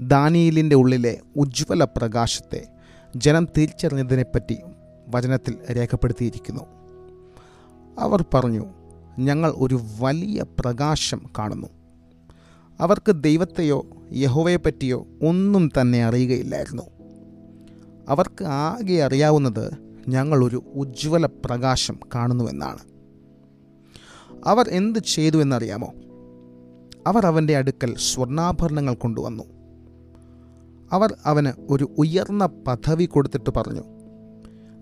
ദാനിയിലിന്റെ ഉള്ളിലെ ഉജ്ജ്വല പ്രകാശത്തെ ജനം തിരിച്ചറിഞ്ഞതിനെപ്പറ്റി വചനത്തിൽ രേഖപ്പെടുത്തിയിരിക്കുന്നു. അവർ പറഞ്ഞു ഞങ്ങൾ ഒരു വലിയ പ്രകാശം കാണുന്നു. അവർക്ക് ദൈവത്തെയോ യഹോവയെപ്പറ്റിയോ ഒന്നും തന്നെ അറിയുകയില്ലായിരുന്നു. അവർക്ക് ആകെ അറിയാവുന്നത് ഞങ്ങളൊരു ഉജ്ജ്വല പ്രകാശം കാണുന്നുവെന്നാണ് അവർ എന്ത് ചെയ്തു എന്നറിയാമോ? അവർ അവന്റെ അടുക്കൽ സ്വർണാഭരണങ്ങൾ കൊണ്ടുവന്നു. അവർ അവന് ഒരു ഉയർന്ന പദവി കൊടുത്തിട്ട് പറഞ്ഞു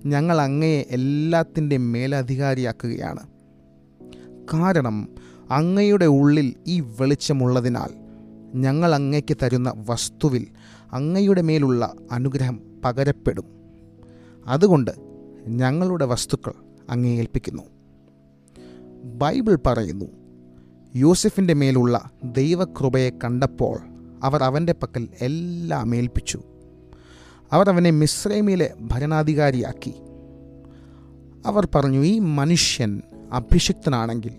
ഞങ്ങൾ അങ്ങയെ എല്ലാത്തിന്റെ മേലധികാരിയാക്കുകയാണ്. കാരണം അങ്ങയുടെ ഉള്ളിൽ ഈ വെളിച്ചമുള്ളതിനാൽ ഞങ്ങൾ അങ്ങയ്ക്ക് തരുന്ന വസ്തുവിൽ അങ്ങയുടെ മേലുള്ള അനുഗ്രഹം പകരപ്പെടും. അതുകൊണ്ട് ഞങ്ങളുടെ വസ്തുക്കൾ അങ്ങേ ഏൽപ്പിക്കുന്നു. ബൈബിൾ പറയുന്നു യൂസഫിന്റെ മേലുള്ള ദൈവകൃപയെ കണ്ടപ്പോൾ അവർ അവന്റെ പക്കൽ എല്ലാം ഏൽപ്പിച്ചു. അവർ അവനെ മിശ്രൈമിലെ ഭരണാധികാരിയാക്കി. അവർ പറഞ്ഞു ഈ മനുഷ്യൻ അഭിഷിക്തനാണെങ്കിൽ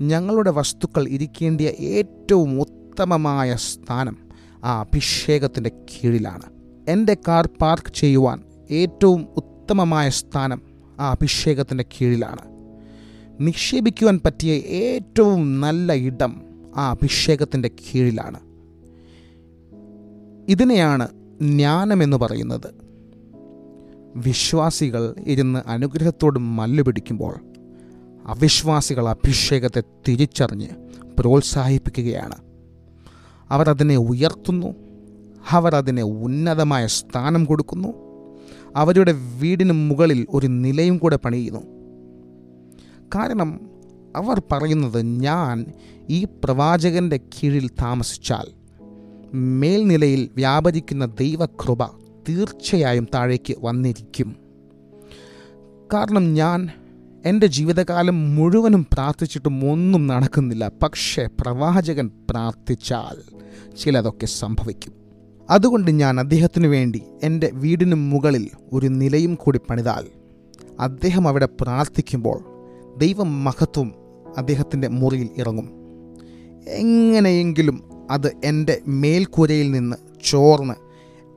ഞങ്ങളുടെ വസ്തുക്കൾ ഇരിക്കേണ്ടിയ ഏറ്റവും ഉത്തമമായ സ്ഥാനം ആ അഭിഷേകത്തിന്റെ കീഴിലാണ്. എന്റെ കാർ പാർക്ക് ചെയ്യുവാൻ ഏറ്റവും ഉത്തമമായ സ്ഥാനം ആ അഭിഷേകത്തിന്റെ കീഴിലാണ്. നിക്ഷേപിക്കുവാൻ പറ്റിയ ഏറ്റവും നല്ല ഇടം ആ അഭിഷേകത്തിന്റെ കീഴിലാണ്. ഇതിനെയാണ് ജ്ഞാനമെന്ന് പറയുന്നത്. വിശ്വാസികൾ ഇരുന്ന് അനുഗ്രഹത്തോട് മല്ലുപിടിക്കുമ്പോൾ അവിശ്വാസികൾ അഭിഷേകത്തെ തിരിച്ചറിഞ്ഞ് പ്രോത്സാഹിപ്പിക്കുകയാണ്. അവർ അതിനെ ഉയർത്തുന്നു അവർ അതിനെ ഉന്നതമായ സ്ഥാനം കൊടുക്കുന്നു അവരുടെ വീടിന് മുകളിൽ ഒരു നിലയും കൂടെ പണിയുന്നു. കാരണം അവർ പറയുന്നത് ഞാൻ ഈ പ്രവാചകന്റെ കീഴിൽ താമസിച്ചാൽ മേൽനിലയിൽ വ്യാപരിക്കുന്ന ദൈവകൃപ തീർച്ചയായും താഴേക്ക് വന്നിരിക്കും. കാരണം ഞാൻ എന്റെ ജീവിതകാലം മുഴുവനും പ്രാർത്ഥിച്ചിട്ടും ഒന്നും നടക്കുന്നില്ല. പക്ഷേ പ്രവാചകൻ പ്രാർത്ഥിച്ചാൽ ചിലതൊക്കെ സംഭവിക്കും. അതുകൊണ്ട് ഞാൻ അദ്ദേഹത്തിനു വേണ്ടി എന്റെ വീടിന് മുകളിൽ ഒരു നിലയും കൂടി പണിതാൽ അദ്ദേഹം അവിടെ പ്രാർത്ഥിക്കുമ്പോൾ ദൈവം മഹത്വം അദ്ദേഹത്തിന്റെ മുറിയിൽ ഇറങ്ങും. എങ്ങനെയെങ്കിലും അത് എന്റെ മേൽക്കൂരയിൽ നിന്ന് ചോർന്ന്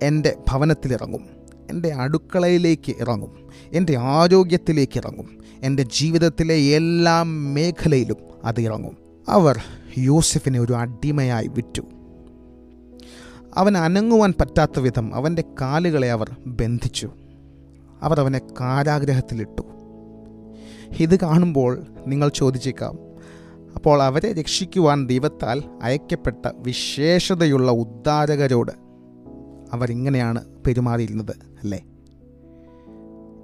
എന്റെ ഭവനത്തിലിറങ്ങും. എന്റെ അടുക്കളയിലേക്ക് ഇറങ്ങും. എന്റെ ആരോഗ്യത്തിലേക്ക് ഇറങ്ങും. എന്റെ ജീവിതത്തിലെ എല്ലാ മേഖലയിലും അത് ഇറങ്ങും. അവർ യൂസഫിനെ ഒരു അടിമയായി വിറ്റു. അവൻ അനങ്ങുവാൻ പറ്റാത്ത വിധം അവന്റെ കാലുകളെ അവർ ബന്ധിച്ചു. അവർ അവനെ കാരാഗ്രഹത്തിലിട്ടു. ഇത് കാണുമ്പോൾ നിങ്ങൾ ചോദിച്ചേക്കാം അപ്പോൾ അവരെ രക്ഷിക്കുവാൻ ദൈവത്താൽ അയക്കപ്പെട്ട വിശേഷതയുള്ള ഉദ്ധാരകരോട് അവരിങ്ങനെയാണ് പെരുമാറിയിരുന്നത് അല്ലേ?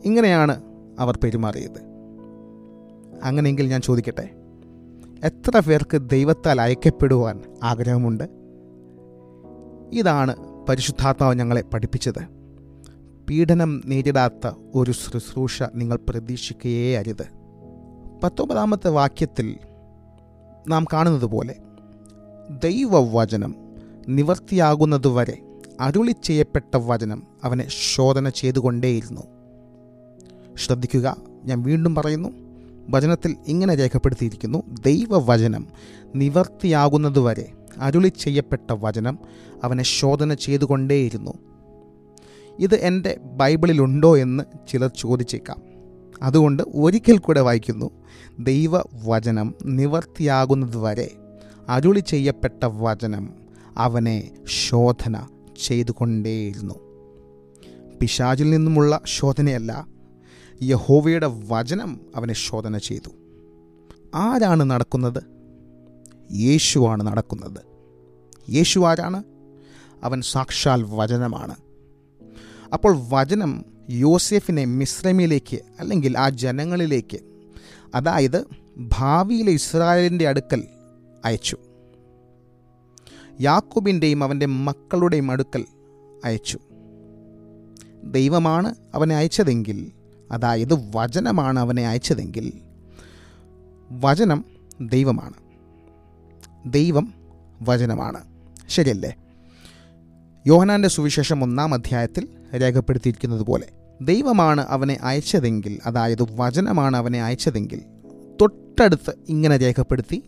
ഇങ്ങനെയാണ് അവർ പെരുമാറിയത്. അങ്ങനെയെങ്കിൽ ഞാൻ ചോദിക്കട്ടെ എത്ര പേർക്ക് ദൈവത്താൽ അയക്കപ്പെടുവാൻ ആഗ്രഹമുണ്ട്? ഇതാണ് പരിശുദ്ധാത്മാവ് ഞങ്ങളെ പഠിപ്പിച്ചത്. പീഡനം നേരിടാത്ത ഒരു ശുശ്രൂഷ നിങ്ങൾ പ്രതീക്ഷിക്കുകയേ അരുത്. പത്തൊമ്പതാമത്തെ വാക്യത്തിൽ നാം കാണുന്നത് പോലെ ദൈവവചനം നിവർത്തിയാകുന്നതുവരെ അരുളി ചെയ്യപ്പെട്ട വചനം അവനെ ശോധന ചെയ്തുകൊണ്ടേയിരുന്നു. ശ്രദ്ധിക്കുക ഞാൻ വീണ്ടും പറയുന്നു വചനത്തിൽ ഇങ്ങനെ രേഖപ്പെടുത്തിയിരിക്കുന്നു ദൈവവചനം നിവർത്തിയാകുന്നതുവരെ അരുളി ചെയ്യപ്പെട്ട വചനം അവനെ ശോധന ചെയ്തുകൊണ്ടേയിരുന്നു. ഇത് എന്റെ ബൈബിളിലുണ്ടോ എന്ന് ചിലർ ചോദിച്ചേക്കാം. അതുകൊണ്ട് ഒരിക്കൽ കൂടെ വായിക്കുന്നു ദൈവവചനം നിവർത്തിയാകുന്നതുവരെ അരുളി ചെയ്യപ്പെട്ട വചനം അവനെ ശോധന ചെയ്തുകൊണ്ടേയിരുന്നു. പിശാചിൽ നിന്നുമുള്ള ശോധനയല്ല യഹോവയുടെ വചനം അവനെ ശോധന ചെയ്തു. ആരാണ് നടക്കുന്നത്? യേശുവാണ് നടക്കുന്നത്. യേശു ആരാണ്? അവൻ സാക്ഷാൽ വചനമാണ്. അപ്പോൾ വചനം യോസെഫിനെ മിശ്രമിലേക്ക് അല്ലെങ്കിൽ ആ ജനങ്ങളിലേക്ക് അതായത് ഭാവിയിലെ ഇസ്രായേലിന്റെ അടുക്കൽ അയച്ചു. യാക്കോബിന്റെയും അവന്റെ മക്കളുടെയും അടുക്കൽ അയച്ചു. ദൈവമാണ് അവനെ അയച്ചതെങ്കിൽ അതായത് വചനമാണ് അവനെ അയച്ചതെങ്കിൽ വചനം ദൈവമാണ്. ദൈവം വചനമാണ്. ശരിയല്ലേ? യോഹനാന്റെ സുവിശേഷം ഒന്നാം അധ്യായത്തിൽ രേഖപ്പെടുത്തിയിരിക്കുന്നത് പോലെ ദൈവമാണ് അവനെ അയച്ചതെങ്കിൽ അതായത് വചനമാണ് അവനെ അയച്ചതെങ്കിൽ തൊട്ടടുത്ത് ഇങ്ങനെ രേഖപ്പെടുത്തി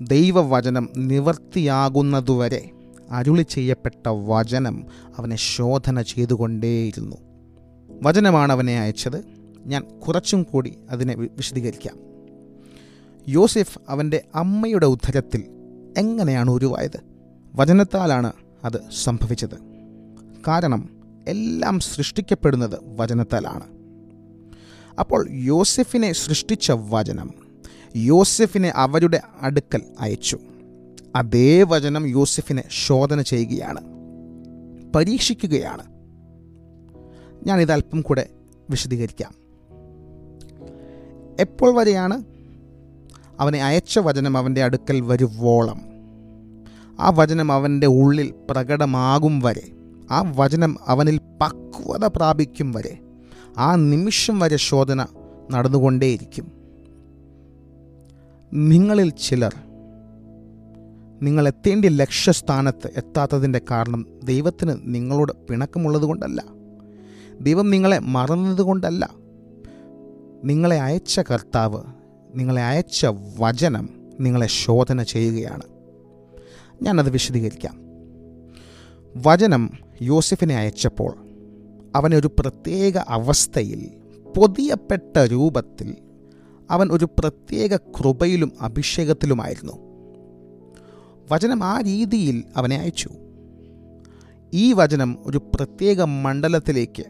ദൈവവചനം നിവർത്തിയാകുന്നതുവരെ അരുളി ചെയ്യപ്പെട്ട വചനം അവനെ ശോധന ചെയ്തുകൊണ്ടേയിരുന്നു. വചനമാണ് അവനെ അയച്ചത്. ഞാൻ കുറച്ചും കൂടി അതിനെ വിശദീകരിക്കാം. യോസെഫ് അവന്റെ അമ്മയുടെ ഉദ്ധരത്തിൽ എങ്ങനെയാണ് ഉരുവായത്? വചനത്താലാണ് അത് സംഭവിച്ചത്. കാരണം എല്ലാം സൃഷ്ടിക്കപ്പെടുന്നത് വചനത്താലാണ്. അപ്പോൾ യോസെഫിനെ സൃഷ്ടിച്ച വചനം യോസെഫിനെ അവരുടെ അടുക്കൽ അയച്ചു. അതേ വചനം യോസെഫിനെ ശോധന ചെയ്യുകയാണ് പരീക്ഷിക്കുകയാണ്. ഞാനിത് അല്പം കൂടെ വിശദീകരിക്കാം. എപ്പോൾ വരെയാണ് അവനെ അയച്ച വചനം അവന്റെ അടുക്കൽ വരുവോളം? ആ വചനം അവന്റെ ഉള്ളിൽ പ്രകടമാകും വരെ. ആ വചനം അവനിൽ പക്വത പ്രാപിക്കും വരെ ആ നിമിഷം വരെ ശോധന നടന്നുകൊണ്ടേയിരിക്കും. നിങ്ങളിൽ ചിലർ നിങ്ങൾ എത്തേണ്ട ലക്ഷ്യസ്ഥാനത്ത് എത്താത്തതിന്റെ കാരണം ദൈവത്തിന് നിങ്ങളോട് പിണക്കമുള്ളതുകൊണ്ടല്ല. ദൈവം നിങ്ങളെ മറന്നതുകൊണ്ടല്ല. നിങ്ങളെ അയച്ച കർത്താവ് നിങ്ങളെ അയച്ച വചനം നിങ്ങളെ ശോധന ചെയ്യുകയാണ്. ഞാനത് വിശദീകരിക്കാം. വചനം യോസഫിനെ അയച്ചപ്പോൾ അവനൊരു പ്രത്യേക അവസ്ഥയിൽ പൊതിയപ്പെട്ട രൂപത്തിൽ അവൻ ഒരു പ്രത്യേക കൃപയിലും അഭിഷേകത്തിലുമായിരുന്നു. വചനം ആ രീതിയിൽ അവനെ അയച്ചു. ഈ വചനം ഒരു പ്രത്യേക മണ്ഡലത്തിലേക്ക്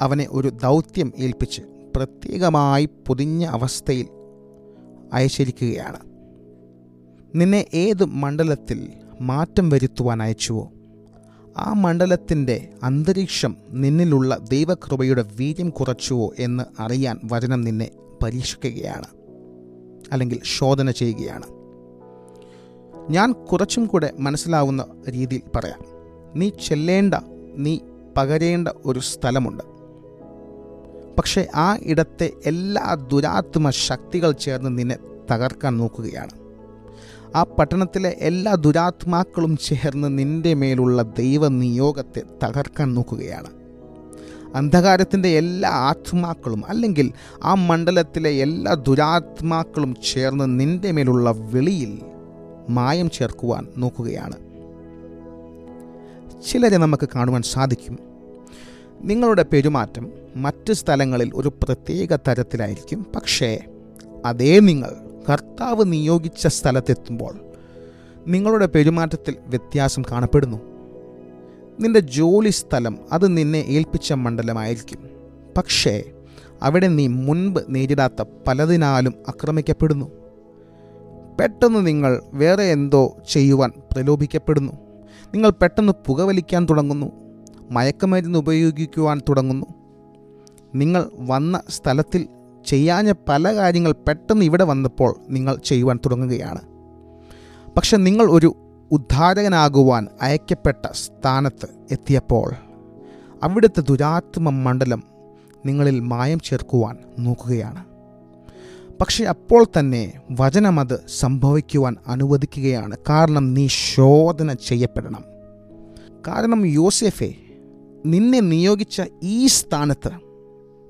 അവനെ ഒരു ദൗത്യം ഏൽപ്പിച്ച് പ്രത്യേകമായി പൊതിഞ്ഞ അവസ്ഥയിൽ അയച്ചിരിക്കുകയാണ്. നിന്നെ ഏത് മണ്ഡലത്തിൽ മാറ്റം വരുത്തുവാൻ അയച്ചുവോ? ആ മണ്ഡലത്തിന്റെ അന്തരീക്ഷം നിന്നിലുള്ള ദൈവകൃപയുടെ വീര്യം കുറച്ചുവോ എന്ന് അറിയാൻ വചനം നിന്നെ പരീക്ഷിക്കുകയാണ് അല്ലെങ്കിൽ ശോധന ചെയ്യുകയാണ്. ഞാൻ കുറച്ചും കൂടെ മനസ്സിലാവുന്ന രീതിയിൽ പറയാം. നീ ചെല്ലേണ്ട നീ പകരേണ്ട ഒരു സ്ഥലമുണ്ട്. പക്ഷേ ആ ഇടത്തെ എല്ലാ ദുരാത്മ ശക്തികൾ ചേർന്ന് നിന്നെ തകർക്കാൻ നോക്കുകയാണ്. ആ പട്ടണത്തിലെ എല്ലാ ദുരാത്മാക്കളും ചേർന്ന് നിന്റെ മേലുള്ള ദൈവനിയോഗത്തെ തകർക്കാൻ നോക്കുകയാണ്. അന്ധകാരത്തിന്റെ എല്ലാ ആത്മാക്കളും അല്ലെങ്കിൽ ആ മണ്ഡലത്തിലെ എല്ലാ ദുരാത്മാക്കളും ചേർന്ന് നിന്റെ മേലുള്ള വെളിയിൽ മായം ചേർക്കുവാൻ നോക്കുകയാണ്. ചിലരെ നമുക്ക് കാണുവാൻ സാധിക്കും. നിങ്ങളുടെ പെരുമാറ്റം മറ്റ് സ്ഥലങ്ങളിൽ ഒരു പ്രത്യേക തരത്തിലായിരിക്കും. പക്ഷേ അതേ നിങ്ങൾ കർത്താവ് നിയോഗിച്ച സ്ഥലത്തെത്തുമ്പോൾ നിങ്ങളുടെ പെരുമാറ്റത്തിൽ വ്യത്യാസം കാണപ്പെടുന്നു. നിന്റെ ജോലി സ്ഥലം അത് നിന്നെ ഏൽപ്പിച്ച മണ്ഡലമായിരിക്കും. പക്ഷേ അവിടെ നീ മുൻപ് നേരിടാത്ത പലതിനാലും ആക്രമിക്കപ്പെടുന്നു. പെട്ടെന്ന് നിങ്ങൾ വേറെ എന്തോ ചെയ്യുവാൻ പ്രലോഭിക്കപ്പെടുന്നു. നിങ്ങൾ പെട്ടെന്ന് പുകവലിക്കാൻ തുടങ്ങുന്നു. മയക്കുമരുന്ന് ഉപയോഗിക്കുവാൻ തുടങ്ങുന്നു. നിങ്ങൾ വന്ന സ്ഥലത്തിൽ ചെയ്യാഞ്ഞ പല കാര്യങ്ങൾ പെട്ടെന്ന് ഇവിടെ വന്നപ്പോൾ നിങ്ങൾ ചെയ്യുവാൻ തുടങ്ങുകയാണ്. പക്ഷെ നിങ്ങൾ ഒരു ഉദ്ധാരകനാകുവാൻ അയക്കപ്പെട്ട സ്ഥാനത്ത് എത്തിയപ്പോൾ അവിടുത്തെ ദുരാത്മ മണ്ഡലം നിങ്ങളിൽ മായം ചേർക്കുവാൻ നോക്കുകയാണ്. പക്ഷെ അപ്പോൾ തന്നെ വചനമത് സംഭവിക്കുവാൻ അനുവദിക്കുകയാണ്. കാരണം നീ ശോധന ചെയ്യപ്പെടണം. കാരണം യോസെഫെ നിന്നെ നിയോഗിച്ച ഈ സ്ഥാനത്ത്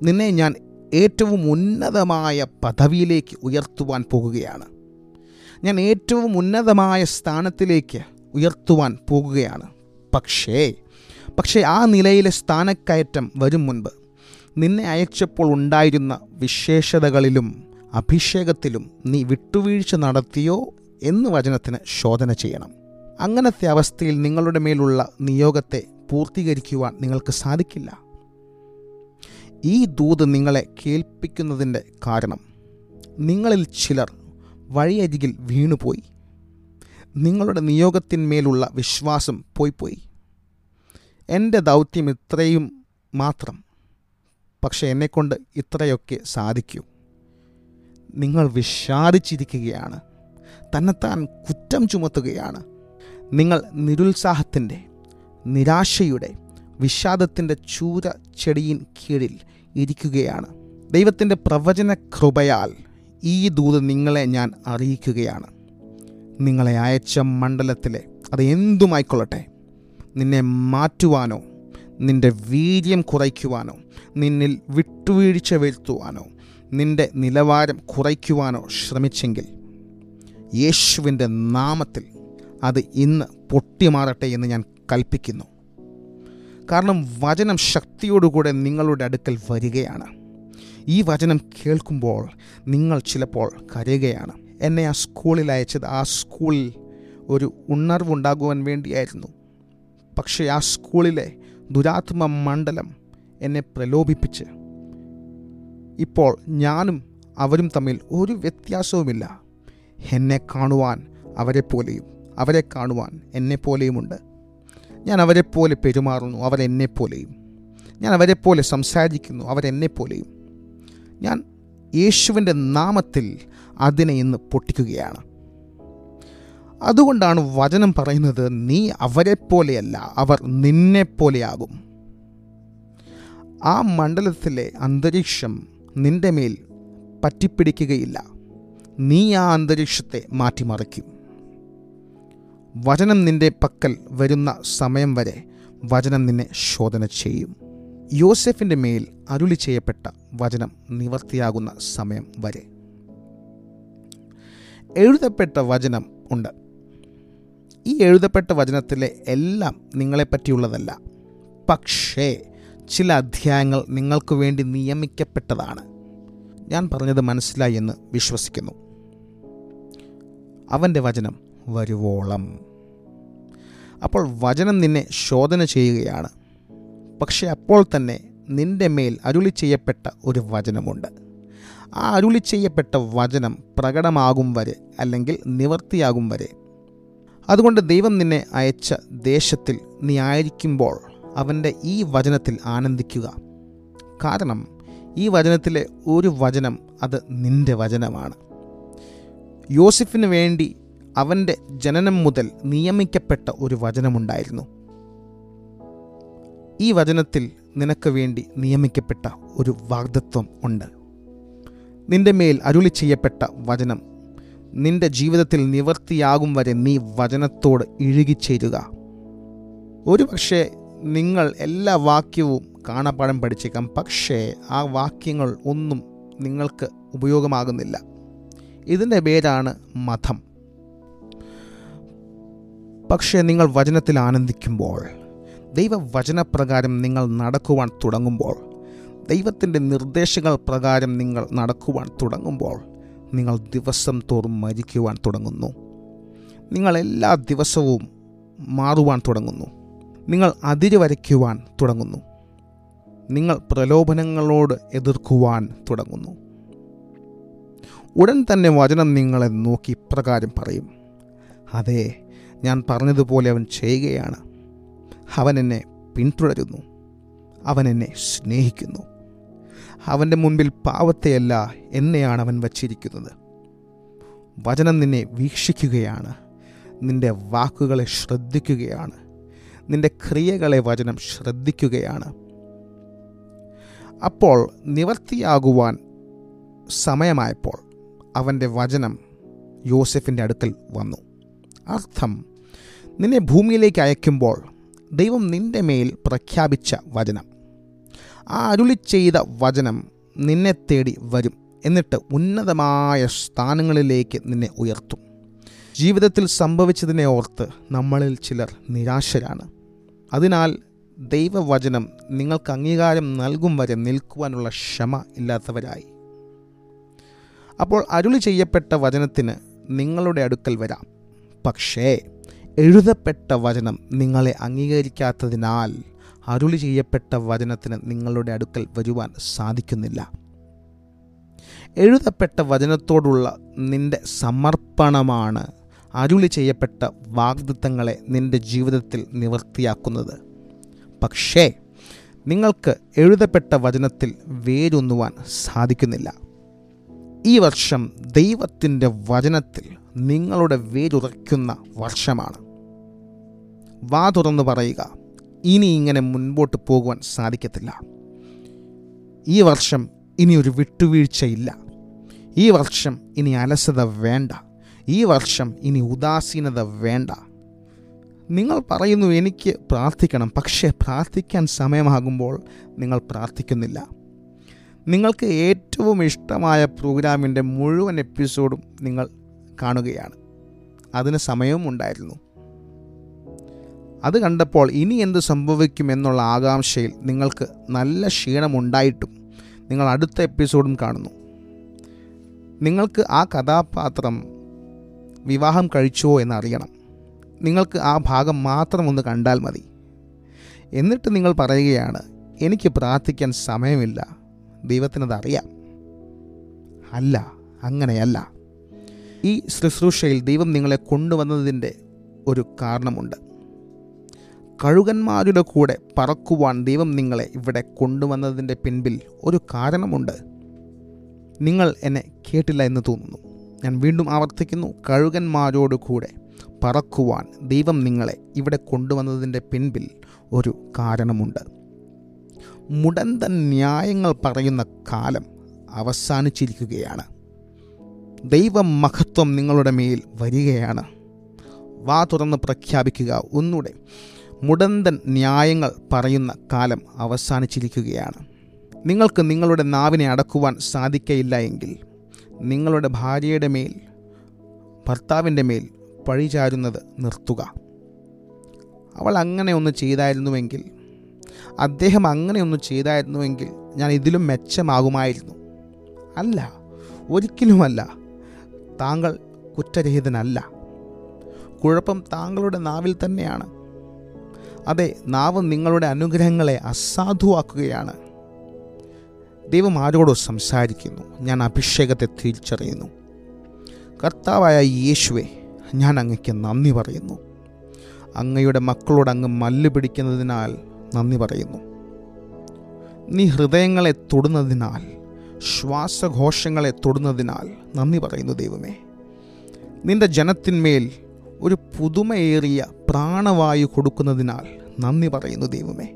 നിന്നെ ഞാൻ ഏറ്റവും ഉന്നതമായ പദവിയിലേക്ക് ഉയർത്തുവാൻ പോകുകയാണ്. ഞാൻ ഏറ്റവും ഉന്നതമായ സ്ഥാനത്തിലേക്ക് ഉയർത്തുവാൻ പോകുകയാണ്. പക്ഷേ പക്ഷേ ആ നിലയിലെ സ്ഥാനക്കയറ്റം വരും മുൻപ് നിന്നെ അയച്ചപ്പോൾ ഉണ്ടായിരുന്ന വിശേഷതകളിലും അഭിഷേകത്തിലും നീ വിട്ടുവീഴ്ച നടത്തിയോ എന്ന് വചനത്തിന് ശോധന ചെയ്യണം. അങ്ങനത്തെ അവസ്ഥയിൽ നിങ്ങളുടെ മേലുള്ള നിയോഗത്തെ പൂർത്തീകരിക്കുവാൻ നിങ്ങൾക്ക് സാധിക്കില്ല. ഈ ദൂത് നിങ്ങളെ കേൾപ്പിക്കുന്നതിന്റെ കാരണം. നിങ്ങളിൽ ചിലർ വഴിയരികിൽ വീണുപോയി. നിങ്ങളുടെ നിയോഗത്തിന്മേലുള്ള വിശ്വാസം പോയി പോയി എന്റെ ദൗത്യം ഇത്രയും മാത്രം പക്ഷെ എന്നെക്കൊണ്ട് ഇത്രയൊക്കെ സാധിക്കൂ. നിങ്ങൾ വിഷാദിച്ചിരിക്കുകയാണ്. തന്നെത്താൻ കുറ്റം ചുമത്തുകയാണ്. നിങ്ങൾ നിരുത്സാഹത്തിന്റെ നിരാശയുടെ വിഷാദത്തിന്റെ ചൂര ചെടിയിൻ കീഴിൽ ഇരിക്കുകയാണ്. ദൈവത്തിന്റെ പ്രവചന കൃപയാൽ ഈ ദൂത് നിങ്ങളെ ഞാൻ അറിയിക്കുകയാണ്. നിങ്ങളെ അയച്ച മണ്ഡലത്തിലെ അത് എന്തുമായിക്കൊള്ളട്ടെ? നിന്നെ മാറ്റുവാനോ നിന്റെ വീര്യം കുറയ്ക്കുവാനോ നിന്നിൽ വിട്ടുവീഴ്ച വരുത്തുവാനോ നിന്റെ നിലവാരം കുറയ്ക്കുവാനോ ശ്രമിച്ചെങ്കിൽ യേശുവിന്റെ നാമത്തിൽ അത് ഇന്ന് പൊട്ടിമാറട്ടെ എന്ന് ഞാൻ കൽപ്പിക്കുന്നു. കാരണം വചനം ശക്തിയോടുകൂടെ നിങ്ങളുടെ അടുക്കൽ വരികയാണ്. ഈ വചനം കേൾക്കുമ്പോൾ നിങ്ങൾ ചിലപ്പോൾ കരയുകയാണ്. എന്നെ ആ സ്കൂളിൽ അയച്ചത് ആ സ്കൂളിൽ ഒരു ഉണർവുണ്ടാകുവാൻ വേണ്ടിയായിരുന്നു. പക്ഷേ ആ സ്കൂളിലെ ദുരാത്മ മണ്ഡലം എന്നെ പ്രലോഭിപ്പിച്ച്. ഇപ്പോൾ ഞാനും അവരും തമ്മിൽ ഒരു വ്യത്യാസവുമില്ല. എന്നെ കാണുവാൻ അവരെ പോലെയും അവരെ കാണുവാൻ എന്നെ പോലെയുമുണ്ട് ഞാൻ അവരെപ്പോലെ പോലെ പെരുമാറുന്നു അവരെന്നെപ്പോലെയും. ഞാൻ അവരെപ്പോലെ പോലെ സംസാരിക്കുന്നു അവരെന്നെപ്പോലെയും. ഞാൻ യേശുവിന്റെ നാമത്തിൽ അതിനെ ഇന്ന് പൊട്ടിക്കുകയാണ്. അതുകൊണ്ടാണ് വചനം പറയുന്നത് നീ അവരെപ്പോലെയല്ല അവർ നിന്നെപ്പോലെയാകും. ആ മണ്ഡലത്തിലെ അന്തരീക്ഷം നിന്റെ മേൽ പറ്റിപ്പിടിക്കുകയില്ല. നീ ആ അന്തരീക്ഷത്തെ മാറ്റിമറിക്കും. വചനം നിന്റെ പക്കൽ വരുന്ന സമയം വരെ വചനം നിന്നെ ശോധന ചെയ്യും. യോസെഫിന്റെ മേൽ അരുളി ചെയ്യപ്പെട്ട വചനം നിവർത്തിയാകുന്ന സമയം വരെ. എഴുതപ്പെട്ട വചനം ഉണ്ട്. ഈ എഴുതപ്പെട്ട വചനത്തിലെ എല്ലാം നിങ്ങളെപ്പറ്റിയുള്ളതല്ല. പക്ഷേ ചില അധ്യായങ്ങൾ നിങ്ങൾക്ക് വേണ്ടി നിയമിക്കപ്പെട്ടതാണ്. ഞാൻ പറഞ്ഞത് മനസ്സിലായി എന്ന് വിശ്വസിക്കുന്നു. അവന്റെ വചനം വരുവോളം. അപ്പോൾ വചനം നിന്നെ ശോധന ചെയ്യുകയാണ്. പക്ഷെ അപ്പോൾ തന്നെ നിന്റെ മേൽ അരുളി ചെയ്യപ്പെട്ട ഒരു വചനമുണ്ട്. ആ അരുളി ചെയ്യപ്പെട്ട വചനം പ്രകടമാകും വരെ അല്ലെങ്കിൽ നിവർത്തിയാകും വരെ. അതുകൊണ്ട് ദൈവം നിന്നെ അയച്ച ദേശത്തിൽ നീ ആയിരിക്കുമ്പോൾ അവന്റെ ഈ വചനത്തിൽ ആനന്ദിക്കുക. കാരണം ഈ വചനത്തിലെ ഒരു വചനം അത് നിന്റെ വചനമാണ്. യോസിഫിന് വേണ്ടി അവന്റെ ജനനം മുതൽ നിയമിക്കപ്പെട്ട ഒരു വചനമുണ്ടായിരുന്നു. ഈ വചനത്തിൽ നിനക്ക് വേണ്ടി നിയമിക്കപ്പെട്ട ഒരു വാഗ്ദത്വം ഉണ്ട്. നിന്റെ മേൽ അരുളി ചെയ്യപ്പെട്ട വചനം നിന്റെ ജീവിതത്തിൽ നിവർത്തിയാകും വരെ നീ വചനത്തോട് ഇഴുകിച്ചേരുക ഒരു പക്ഷേ നിങ്ങൾ എല്ലാ വാക്യവും കാണാപ്പാടം പഠിച്ചേക്കാം. പക്ഷേ ആ വാക്യങ്ങൾ ഒന്നും നിങ്ങൾക്ക് ഉപയോഗമാകുന്നില്ല. ഇതിന്റെ പേരാണ് മതം. പക്ഷേ നിങ്ങൾ വചനത്തിൽ ആനന്ദിക്കുമ്പോൾ ദൈവവചനപ്രകാരം നിങ്ങൾ നടക്കുവാൻ തുടങ്ങുമ്പോൾ ദൈവത്തിന്റെ നിർദ്ദേശങ്ങൾ പ്രകാരം നിങ്ങൾ നടക്കുവാൻ തുടങ്ങുമ്പോൾ നിങ്ങൾ ദിവസം തോറും മരിക്കുവാൻ തുടങ്ങുന്നു. നിങ്ങൾ എല്ലാ ദിവസവും മാറുവാൻ തുടങ്ങുന്നു. നിങ്ങൾ അതിര് വരയ്ക്കുവാൻ തുടങ്ങുന്നു. നിങ്ങൾ പ്രലോഭനങ്ങളോട് എതിർക്കുവാൻ തുടങ്ങുന്നു. ഉടൻ തന്നെ വചനം നിങ്ങളെ നോക്കി ഇപ്രകാരം പറയും. അതെ ഞാൻ പറഞ്ഞതുപോലെ അവൻ ചെയ്യുകയാണ്. അവൻ എന്നെ പിന്തുടരുന്നു. അവൻ എന്നെ സ്നേഹിക്കുന്നു. അവന്റെ മുൻപിൽ പാവത്തെയല്ല എന്നെയാണ് അവൻ വച്ചിരിക്കുന്നത്. വചനം നിന്നെ വീക്ഷിക്കുകയാണ്. നിന്റെ വാക്കുകളെ ശ്രദ്ധിക്കുകയാണ്. നിന്റെ ക്രിയകളെ വചനം ശ്രദ്ധിക്കുകയാണ്. അപ്പോൾ നിവർത്തിയാകുവാൻ സമയമായപ്പോൾ അവന്റെ വചനം യോസെഫിന്റെ അടുക്കൽ വന്നു. അർത്ഥം. നിന്നെ ഭൂമിയിലേക്ക് അയക്കുമ്പോൾ ദൈവം നിന്റെ മേൽ പ്രഖ്യാപിച്ച വചനം. ആ അരുളി ചെയ്ത വചനം നിന്നെ തേടി വരും. എന്നിട്ട് ഉന്നതമായ സ്ഥാനങ്ങളിലേക്ക് നിന്നെ ഉയർത്തും. ജീവിതത്തിൽ സംഭവിച്ചതിനെ ഓർത്ത് നമ്മളിൽ ചിലർ നിരാശരാണ്. അതിനാൽ ദൈവവചനം നിങ്ങൾക്ക് അംഗീകാരം നൽകും വരെ നിൽക്കുവാനുള്ള ക്ഷമ ഇല്ലാത്തവരായി. അപ്പോൾ അരുളി ചെയ്യപ്പെട്ട വചനത്തിന് നിങ്ങളുടെ അടുക്കൽ വരാം. പക്ഷേ എഴുതപ്പെട്ട വചനം നിങ്ങളെ അംഗീകരിക്കാത്തതിനാൽ അരുളി ചെയ്യപ്പെട്ട വചനത്തിന് നിങ്ങളുടെ അടുക്കൽ വരുവാൻ സാധിക്കുന്നില്ല. എഴുതപ്പെട്ട വചനത്തോടുള്ള നിന്റെ സമർപ്പണമാണ് അരുളി ചെയ്യപ്പെട്ട വാഗ്ദത്തങ്ങളെ നിന്റെ ജീവിതത്തിൽ നിവർത്തിയാക്കുന്നത്. പക്ഷേ നിങ്ങൾക്ക് എഴുതപ്പെട്ട വചനത്തിൽ വേരൊന്നുവാൻ സാധിക്കുന്നില്ല. ഈ വർഷം ദൈവത്തിന്റെ വചനത്തിൽ നിങ്ങളുടെ വേരുറയ്ക്കുന്ന വർഷമാണ്. വാ തുറന്നു പറയുക. ഇനി ഇങ്ങനെ മുൻപോട്ട് പോകുവാൻ സാധിക്കത്തില്ല. ഈ വർഷം ഇനി ഒരു വിട്ടുവീഴ്ചയില്ല. ഈ വർഷം ഇനി അലസത വേണ്ട. ഈ വർഷം ഇനി ഉദാസീനത വേണ്ട. നിങ്ങൾ പറയുന്നു എനിക്ക് പ്രാർത്ഥിക്കണം. പക്ഷേ പ്രാർത്ഥിക്കാൻ സമയമാകുമ്പോൾ നിങ്ങൾ പ്രാർത്ഥിക്കുന്നില്ല. നിങ്ങൾക്ക് ഏറ്റവും ഇഷ്ടമായ പ്രോഗ്രാമിന്റെ മുഴുവൻ എപ്പിസോഡും നിങ്ങൾ കാണുകയാണ്. അതിന് സമയവും ഉണ്ടായിരുന്നു. അത് കണ്ടപ്പോൾ ഇനി എന്ത് സംഭവിക്കുമെന്നുള്ള ആകാംക്ഷയിൽ നിങ്ങൾക്ക് നല്ല ക്ഷീണമുണ്ടായിട്ടും നിങ്ങൾ അടുത്ത എപ്പിസോഡും കാണുന്നു. നിങ്ങൾക്ക് ആ കഥാപാത്രം വിവാഹം കഴിച്ചുവോ എന്നറിയണം. നിങ്ങൾക്ക് ആ ഭാഗം മാത്രം ഒന്ന് കണ്ടാൽ മതി. എന്നിട്ട് നിങ്ങൾ പറയുകയാണ് എനിക്ക് പ്രാർത്ഥിക്കാൻ സമയമില്ല. ദൈവത്തിനതറിയാം അല്ല അങ്ങനെയല്ല. ഈ ശുശ്രൂഷയിൽ ദൈവം നിങ്ങളെ കൊണ്ടുവന്നതിന്റെ ഒരു കാരണമുണ്ട്. കഴുകന്മാരുടെ കൂടെ പറക്കുവാൻ ദൈവം നിങ്ങളെ ഇവിടെ കൊണ്ടുവന്നതിന്റെ പിൻപിൽ ഒരു കാരണമുണ്ട്. നിങ്ങൾ എന്നെ കേട്ടില്ല എന്ന് തോന്നുന്നു. ഞാൻ വീണ്ടും ആവർത്തിക്കുന്നു കഴുകന്മാരോട് കൂടെ പറക്കുവാൻ ദൈവം നിങ്ങളെ ഇവിടെ കൊണ്ടുവന്നതിന്റെ പിൻപിൽ ഒരു കാരണമുണ്ട്. മുടന്തൻ ന്യായങ്ങൾ പറയുന്ന കാലം അവസാനിച്ചിരിക്കുകയാണ്. ദൈവ മഹത്വം നിങ്ങളുടെ മേൽ വരികയാണ്. വാ തുറന്ന് പ്രഖ്യാപിക്കുക. ഒന്നുകൂടെ മുടന്തൻ ന്യായങ്ങൾ പറയുന്ന കാലം അവസാനിച്ചിരിക്കുകയാണ്. നിങ്ങൾക്ക് നിങ്ങളുടെ നാവിനെ അടക്കുവാൻ സാധിക്കയില്ല എങ്കിൽ നിങ്ങളുടെ ഭാര്യയുടെ മേൽ ഭർത്താവിന്റെ മേൽ പഴിചാരുന്നത് നിർത്തുക. അവൾ അങ്ങനെ ഒന്ന് ചെയ്തായിരുന്നുവെങ്കിൽ അദ്ദേഹം അങ്ങനെ ഒന്ന് ചെയ്തായിരുന്നുവെങ്കിൽ ഞാൻ ഇതിലും മെച്ചമാകുമായിരുന്നു. അല്ല ഒരിക്കലുമല്ല. താങ്കൾ കുറ്റരഹിതനല്ല. കുഴപ്പം താങ്കളുടെ നാവിൽ തന്നെയാണ്. അതെ നാവ് നിങ്ങളുടെ അനുഗ്രഹങ്ങളെ അസാധുവാക്കുകയാണ്. ദൈവം ആരോടോ സംസാരിക്കുന്നു ഞാൻ അഭിഷേകത്തെ തിരിച്ചറിയുന്നു. കർത്താവായ യേശുവെ ഞാൻ അങ്ങയ്ക്ക് നന്ദി പറയുന്നു. അങ്ങയുടെ മക്കളോട് അങ്ങ് മല്ല് പിടിക്കുന്നതിനാൽ നന്ദി പറയുന്നു. നീ ഹൃദയങ്ങളെ തൊടുന്നതിനാൽ ശ്വാസഘോഷങ്ങളെ തൊടുന്നതിനാൽ നന്ദി പറയുന്നു ദൈവമേ. നിന്റെ ജനത്തിന്മേൽ ഒരു പുതുമയേറിയ പ്രാണവായു കൊടുക്കുന്നതിനാൽ നന്ദി പറയുന്നു ദൈവമേ.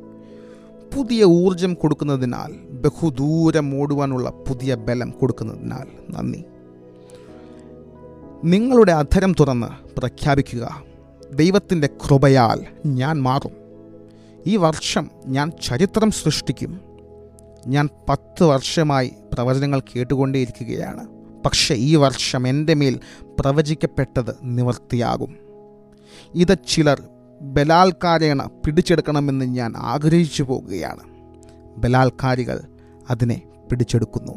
പുതിയ ഊർജം കൊടുക്കുന്നതിനാൽ ബഹുദൂരം ഓടുവാനുള്ള പുതിയ ബലം കൊടുക്കുന്നതിനാൽ നന്ദി. നിങ്ങളുടെ അധരം തുറന്ന് പ്രഖ്യാപിക്കുക ദൈവത്തിന്റെ കൃപയാൽ ഞാൻ മാറും. ഈ വർഷം ഞാൻ ചരിത്രം സൃഷ്ടിക്കും. ഞാൻ പത്ത് വർഷമായി പ്രവചനങ്ങൾ കേട്ടുകൊണ്ടേയിരിക്കുകയാണ്. പക്ഷേ ഈ വർഷം എന്റെ മേൽ പ്രവചിക്കപ്പെട്ടത് നിവർത്തിയാകും. ഇത് ചിലർ ബലാൽക്കാരേണ പിടിച്ചെടുക്കണമെന്ന് ഞാൻ ആഗ്രഹിച്ചു പോകുകയാണ് ബലാൽക്കാരികൾ അതിനെ പിടിച്ചെടുക്കുന്നു.